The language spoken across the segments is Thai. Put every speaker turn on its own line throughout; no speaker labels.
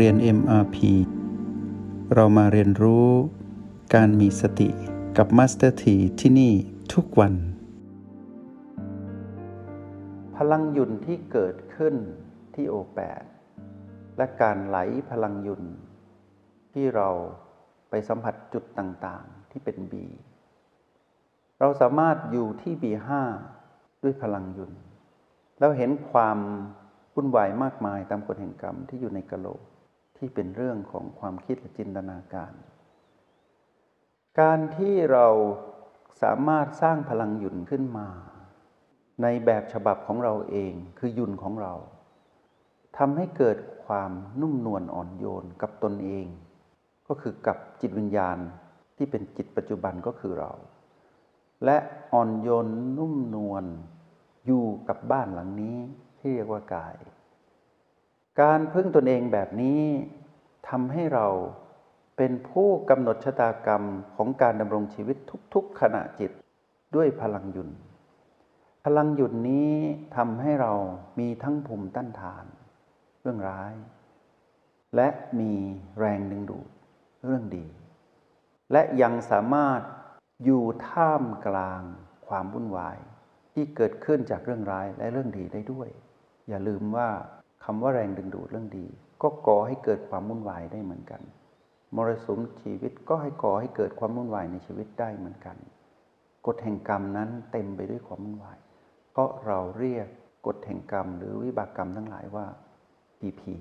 เรียน MRP เรามาเรียนรู้การมีสติกับ Master T ที่ที่นี่ทุกวัน พลังยุนที่เกิดขึ้นที่โอแปดและการไหลพลังยุนที่เราไปสัมผัสจุดต่างๆที่เป็นบีเราสามารถอยู่ที่บีห้าด้วยพลังยุนแล้วเห็นความวุ่นวายมากมายตามกฎแห่งกรรมที่อยู่ในกะโหลก ที่เป็นเรื่องของความคิดและจินตนาการ การที่เราสามารถสร้างพลังหยุนขึ้นมา ในแบบฉบับของเราเองคือหยุนของเราทำให้เกิดความนุ่มนวลอ่อนโยนกับตนเอง ก็คือกับจิตวิญญาณที่เป็นจิตปัจจุบันก็คือเรา และอ่อนโยนนุ่มนวลอยู่กับบ้านหลังนี้ที่เรียกว่ากาย การพึ่งตนเองแบบนี้ทำให้เราเป็นผู้กำหนดชะตากรรมของการดำรงชีวิตทุก ๆ ขณะจิตด้วยพลังหยุนพลังหยุนนี้ทำให้เรามีทั้งภูมิต้านทาน เรื่องร้าย และมีแรงดึงดูดเรื่องดี และยังสามารถอยู่ท่ามกลางความวุ่นวาย ที่เกิดขึ้นจากเรื่องร้ายและเรื่องดีได้ด้วย อย่าลืมว่า คำว่าแรงดึงดูดเรื่องดี ก็ก่อให้เกิดความวุ่นวายได้เหมือนกัน มรสุมชีวิตก็ให้ก่อให้เกิดความวุ่นวายในชีวิตได้เหมือนกัน กฎแห่งกรรมนั้นเต็มไปด้วยความวุ่นวาย เพราะเราเรียกกฎแห่งกรรม หรือวิบากกรรมทั้งหลายว่าปีพี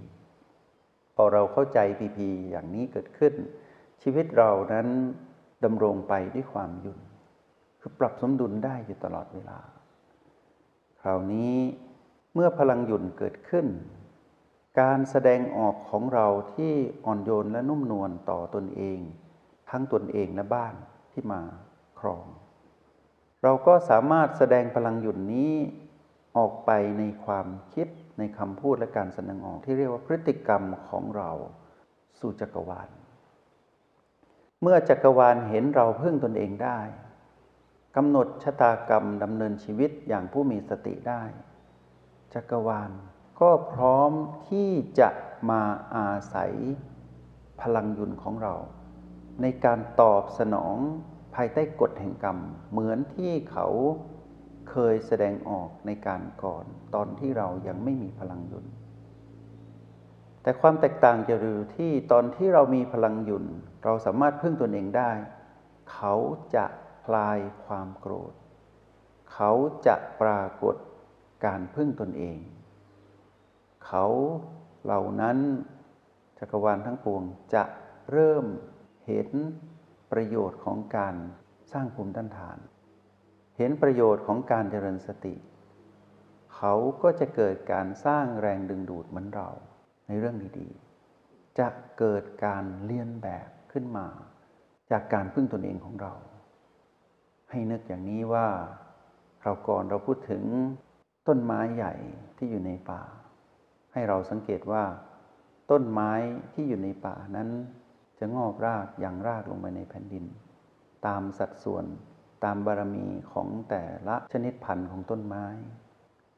พอเราเข้าใจปีพีอย่างนี้เกิดขึ้น ชีวิตเรานั้นดำรงไปด้วยความยุ่น คือปรับสมดุลได้อยู่ตลอดเวลา คราวนี้ เมื่อพลังหยุ่นเกิดขึ้น การแสดงออกของเราที่อ่อนโยนและนุ่มนวลต่อตนเอง ทั้งตนเองและบ้านที่มาครอง เราก็สามารถแสดงพลังหยุ่นนี้ออกไปในความคิดในคำพูดและการแสดงออกที่เรียกว่าพฤติกรรมของเราสู่จักรวาล เมื่อจักรวาลเห็นเราพึ่งตนเองได้กำหนดชะตากรรมดำเนินชีวิตอย่างผู้มีสติได้ จักรวาล ก็พร้อมที่จะมาอาศัยพลังยุนของเรา ในการตอบสนองภายใต้กฎแห่งกรรม เหมือนที่เขาเคยแสดงออกในการก่อน ตอนที่เรายังไม่มีพลังยุนแต่ความแตกต่างจะอยู่ที่ตอนที่เรามีพลังยุนเราสามารถพึ่งตนเองได้ เขาจะคลายความโกรธ เขาจะปรากฏ การพึ่งตนเอง เขาเหล่านั้นจักรวาลทั้งปวงจะเริ่มเห็นประโยชน์ของการสร้างภูมิต้านทาน เห็นประโยชน์ของการเจริญสติ เขาก็จะเกิดการสร้างแรงดึงดูดเหมือนเราในเรื่องดีๆ จะเกิดการเลียนแบบขึ้นมา จากการพึ่งตนเองของเรา ให้นึกอย่างนี้ว่าเราก่อนเราพูดถึง ต้นไม้ใหญ่ที่อยู่ในป่า ให้เราสังเกตว่า ต้นไม้ที่อยู่ในป่านั้น จะงอกรากอย่างรากลงไปในแผ่นดิน ตามสัดส่วนตามบารมีของแต่ละชนิดพันธุ์ของต้นไม้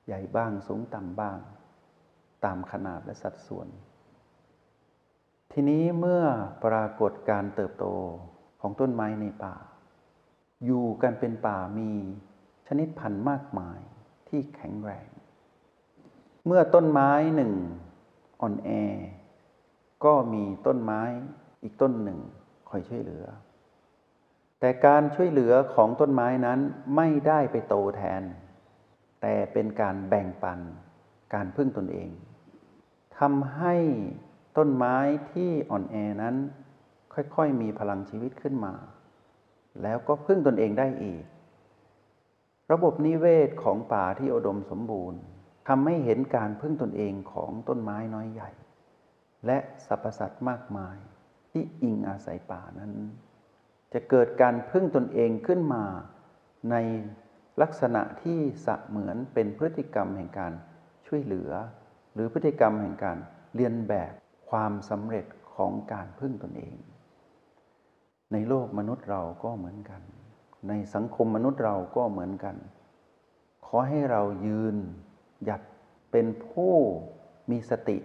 ใหญ่บ้างสูงต่ำบ้าง ตามขนาดและสัดส่วน ทีนี้เมื่อปรากฏการเติบโตของต้นไม้ในป่า อยู่กันเป็นป่ามีชนิดพันธุ์มากมาย ที่แข็งแรง เมื่อต้นไม้หนึ่งอ่อนแอ ก็มีต้นไม้อีกต้นหนึ่งคอยช่วยเหลือ แต่การช่วยเหลือของต้นไม้นั้นไม่ได้ไปโตแทน แต่เป็นการแบ่งปันการพึ่งตนเองทำให้ต้นไม้ที่อ่อนแอนั้น ค่อยๆ มีพลังชีวิตขึ้นมา แล้วก็พึ่งตนเองได้อีก ระบบนิเวศของป่าที่อุดมสมบูรณ์ทำให้เห็นการพึ่งตนเองของต้นไม้น้อยใหญ่ และสรรพสัตว์มากมายที่อิงอาศัยป่านั้น จะเกิดการพึ่งตนเองขึ้นมาในลักษณะที่สะเหมือนเป็นพฤติกรรมแห่งการช่วยเหลือ หรือพฤติกรรมแห่งการเรียนแบบความสำเร็จของการพึ่งตนเอง ในโลกมนุษย์เราก็เหมือนกัน ในสังคมมนุษย์เราก็เหมือนกัน ขอให้เรายืนหยัดเป็นผู้มีสติ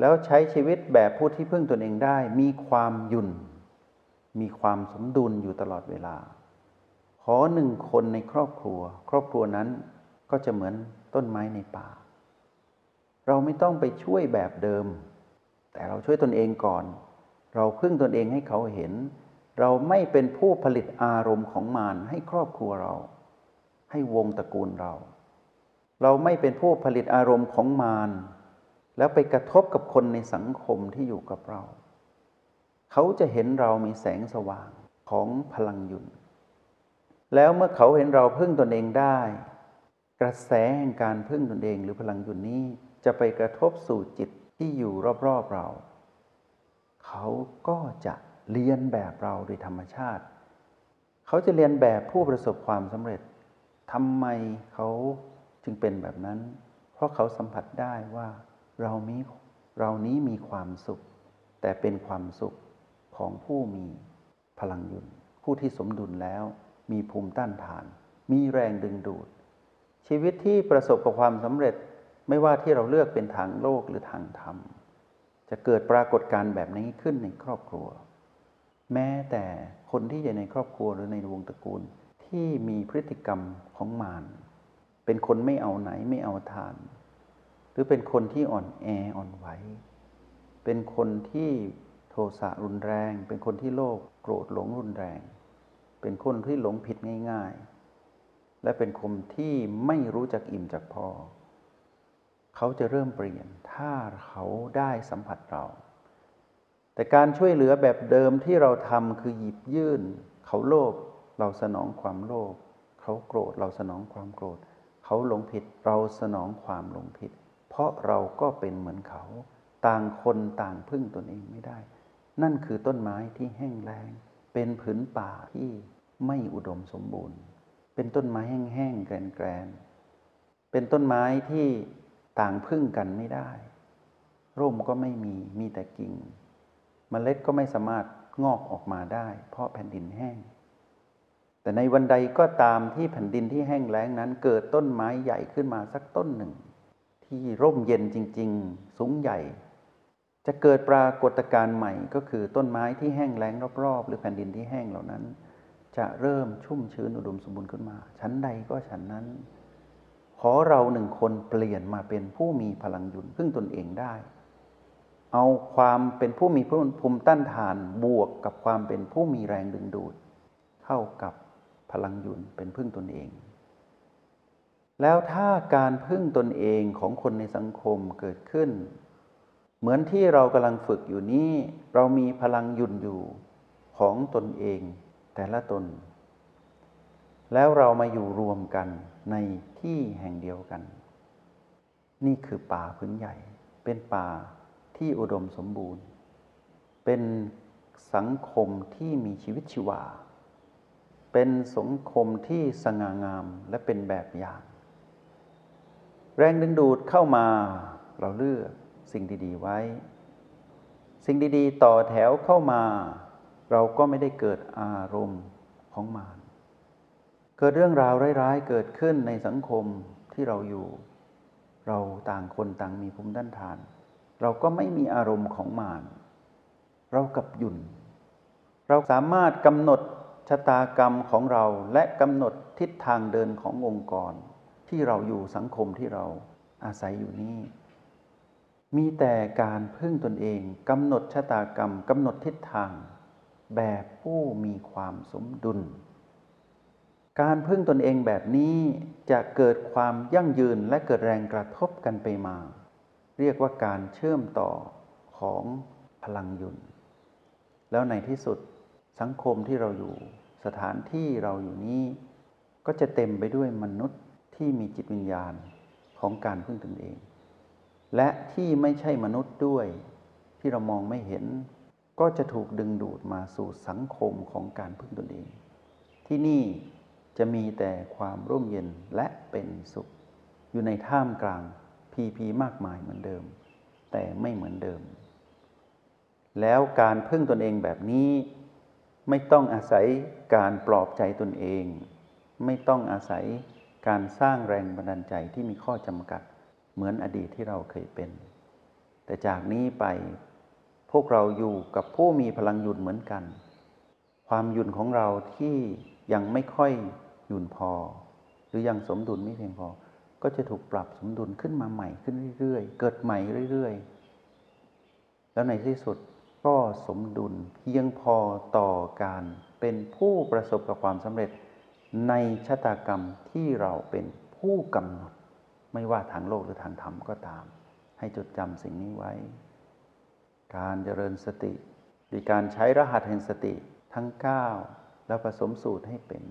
แล้วใช้ชีวิตแบบผู้ที่พึ่งตนเองได้ มีความยุ่น มีความสมดุลอยู่ตลอดเวลา ขอหนึ่งคนในครอบครัว ครอบครัวนั้นก็จะเหมือนต้นไม้ในป่า เราไม่ต้องไปช่วยแบบเดิม แต่เราช่วยตนเองก่อน เราพึ่งตนเองให้เขาเห็น เราไม่เป็นผู้ผลิตอารมณ์ของมารให้ครอบครัวเรา ให้วงตระกูลเรา เราไม่เป็นผู้ผลิตอารมณ์ของมารแล้วไปกระทบกับคนในสังคมที่อยู่กับเรา เขาจะเห็นเรามีแสงสว่างของพลังยุนแล้วเมื่อเขาเห็นเราพึ่งตนเองได้ กระแสแห่งการพึ่งตนเองหรือพลังยุนนี้จะไปกระทบสู่จิตที่อยู่รอบๆเรา เขาก็จะ เรียนแบบเราโดยธรรมชาติ เขาจะเรียนแบบผู้ประสบความสำเร็จทำไมเขาจึงเป็นแบบนั้น เพราะเขาสัมผัสได้ว่าเรามีเรานี้มีความสุข แต่เป็นความสุขของผู้มีพลังยุนผู้ที่สมดุลแล้วมีภูมิต้านทาน มีแรงดึงดูด ชีวิตที่ประสบกับความสำเร็จไม่ว่าที่เราเลือกเป็นทางโลกหรือทางธรรม จะเกิดปรากฏการณ์แบบนี้ขึ้นในครอบครัว แม้แต่คนที่อยู่ในครอบครัวหรือในวงตระกูล ที่มีพฤติกรรมของมารเป็นคนไม่เอาไหนไม่เอาทาน หรือเป็นคนที่อ่อนแออ่อนไหว เป็นคนที่โทสะรุนแรง เป็นคนที่โลภโกรธหลงรุนแรง เป็นคนที่หลงผิดง่ายๆ และเป็นคนที่ไม่รู้จักอิ่มจักพอ เขาจะเริ่มเปลี่ยนถ้าเขาได้สัมผัสเรา แต่การช่วยเหลือแบบเดิมที่เราทำคือหยิบยื่น เขาโลภเราสนองความโลภเขาโกรธเราสนองความโกรธ เขาหลงผิดเราสนองความหลงผิด เพราะเราก็เป็นเหมือนเขา ต่างคนต่างพึ่งตนเองไม่ได้ นั่นคือต้นไม้ที่แห้งแล้ง เป็นผืนป่าที่ไม่อุดมสมบูรณ์ เป็นต้นไม้แห้งๆแกรนๆเป็นต้นไม้ที่ต่างพึ่งกันไม่ได้ ร่มก็ไม่มีมีแต่กิ่ง เมล็ดก็ไม่สามารถงอกออกมาได้ เพราะแผ่นดินแห้ง แต่ในวันใดก็ตามที่แผ่นดินที่แห้งแล้งนั้น เกิดต้นไม้ใหญ่ขึ้นมาสักต้นหนึ่ง ที่ร่มเย็นจริง ๆ สูงใหญ่ จะเกิดปรากฏการณ์ใหม่ก็คือต้นไม้ที่แห้งแล้งรอบๆ หรือแผ่นดินที่แห้งเหล่านั้น จะเริ่มชุ่มชื้นอุดมสมบูรณ์ขึ้นมา ชั้นใดก็ชั้นนั้น ขอเราหนึ่งคนเปลี่ยนมาเป็นผู้มีพลังยุนพึ่งตนเองได้ เอาความเป็นผู้มีภูมิต้านทานบวกกับความเป็นผู้มีแรงดึงดูด เท่ากับพลังยุนเป็นพึ่งตนเอง แล้วถ้าการพึ่งตนเองของคนในสังคมเกิดขึ้น เหมือนที่เรากำลังฝึกอยู่นี้ เรามีพลังยุนอยู่ของตนเองแต่ละตน แล้วเรามาอยู่รวมกันในที่แห่งเดียวกัน นี่คือป่าพื้นใหญ่เป็นป่า ที่อุดมสมบูรณ์ เป็นสังคมที่มีชีวิตชีวา เป็นสังคมที่สง่างามและเป็นแบบอย่าง แรงดึงดูดเข้ามาเราเลือกสิ่งดีๆไว้ สิ่งดีๆ ต่อแถวเข้ามา เราก็ไม่ได้เกิดอารมณ์ของมารเกิดเรื่องราวร้ายๆ เกิดขึ้นในสังคมที่เราอยู่ เราต่างคนต่างมีภูมิด้านทาน เราก็ไม่มีอารมณ์ของมารเรากับหยุ่น เราสามารถกำหนดชะตากรรมของเราและกำหนดทิศทางเดินขององค์กร ที่เราอยู่สังคมที่เราอาศัยอยู่นี้ มีแต่การพึ่งตนเองกำหนดชะตากรรมกำหนดทิศทาง แบบผู้มีความสมดุล การพึ่งตนเองแบบนี้จะเกิดความยั่งยืนและเกิดแรงกระทบกันไปมา เรียกว่าการเชื่อมต่อของพลังยุนแล้วในที่สุดสังคมที่เราอยู่สถานที่เราอยู่นี้ ก็จะเต็มไปด้วยมนุษย์ที่มีจิตวิญญาณของการพึ่งตนเอง และที่ไม่ใช่มนุษย์ด้วยที่เรามองไม่เห็น ก็จะถูกดึงดูดมาสู่สังคมของการพึ่งตนเอง ที่นี่จะมีแต่ความร่มเย็นและเป็นสุข อยู่ในท่ามกลาง พีพีมากมายเหมือนเดิม แต่ไม่เหมือนเดิม แล้วการพึ่งตนเองแบบนี้ไม่ต้องอาศัยการปลอบใจตนเอง ไม่ต้องอาศัยการสร้างแรงบันดาลใจที่มีข้อจำกัดเหมือนอดีตที่เราเคยเป็นแแต่จากนี้ไปพวกเราอยู่กับผู้มีพลังหยุดเหมือนกัน ความหยุ่นของเราที่ยังไม่ค่อยหยุ่นพอ หรือยังสมดุลไม่เพียงพอ ก็จะถูกปรับสมดุลขึ้นมาใหม่ขึ้นเรื่อยๆ เกิดใหม่เรื่อยๆ แล้วในที่สุดก็สมดุลเพียงพอต่อการเป็นผู้ประสบกับความสำเร็จ ในชะตากรรมที่เราเป็นผู้กำหนด ไม่ว่าทางโลกหรือทางธรรมก็ตาม ให้จดจำสิ่งนี้ไว้ การเจริญสติมีการใช้รหัสแห่งสติทั้ง 9 แล้วผสมสูตรให้เป็น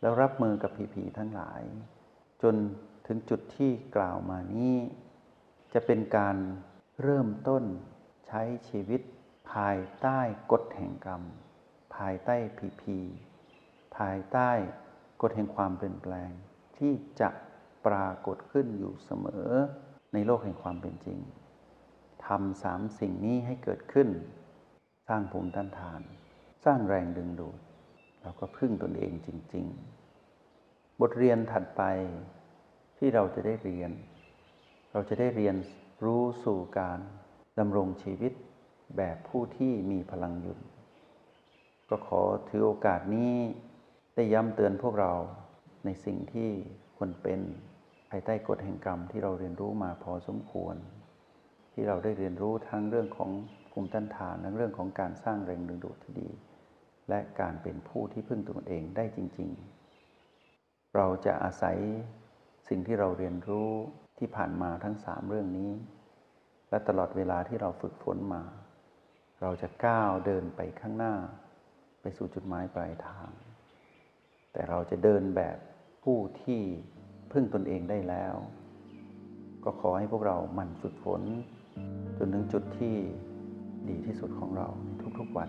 แล้วรับมือกับผีๆทั้งหลาย จน ถึงจุดที่กล่าวมานี้ จะเป็นการเริ่มต้นใช้ชีวิตภายใต้กฎแห่งกรรม ภายใต้ผีผีภายใต้กฎแห่งความเปลี่ยนแปลง ที่จะปรากฏขึ้นอยู่เสมอในโลกแห่งความเป็นจริงทำสามสิ่งนี้ให้เกิดขึ้น สร้างภูมิต้านทาน สร้างแรงดึงดูดเราก็พึ่งตนเองจริง ๆ บทเรียนถัดไป ที่เราจะได้เรียน เราจะได้เรียนรู้สู่การดำรงชีวิตแบบผู้ที่มีพลังยุนก็ขอถือโอกาสนี้ได้ย้ำเตือนพวกเราในสิ่งที่ควรเป็นภายใต้กฎแห่งกรรมที่เราเรียนรู้มาพอสมควร ที่เราได้เรียนรู้ทั้งเรื่องของภูมิต้านทานทั้งเรื่องของการสร้างแรงดึงดูดที่ดี และการเป็นผู้ที่พึ่งตนเองได้จริง ๆ เราจะอาศัย สิ่งที่เราเรียนรู้ที่ผ่านมาทั้งสามเรื่องนี้ และตลอดเวลาที่เราฝึกฝนมา เราจะก้าวเดินไปข้างหน้า ไปสู่จุดหมายปลายทาง แต่เราจะเดินแบบผู้ที่พึ่งตนเองได้แล้ว ก็ขอให้พวกเราหมั่นฝึกฝน จนถึงจุดที่ดีที่สุดของเราในทุกๆวัน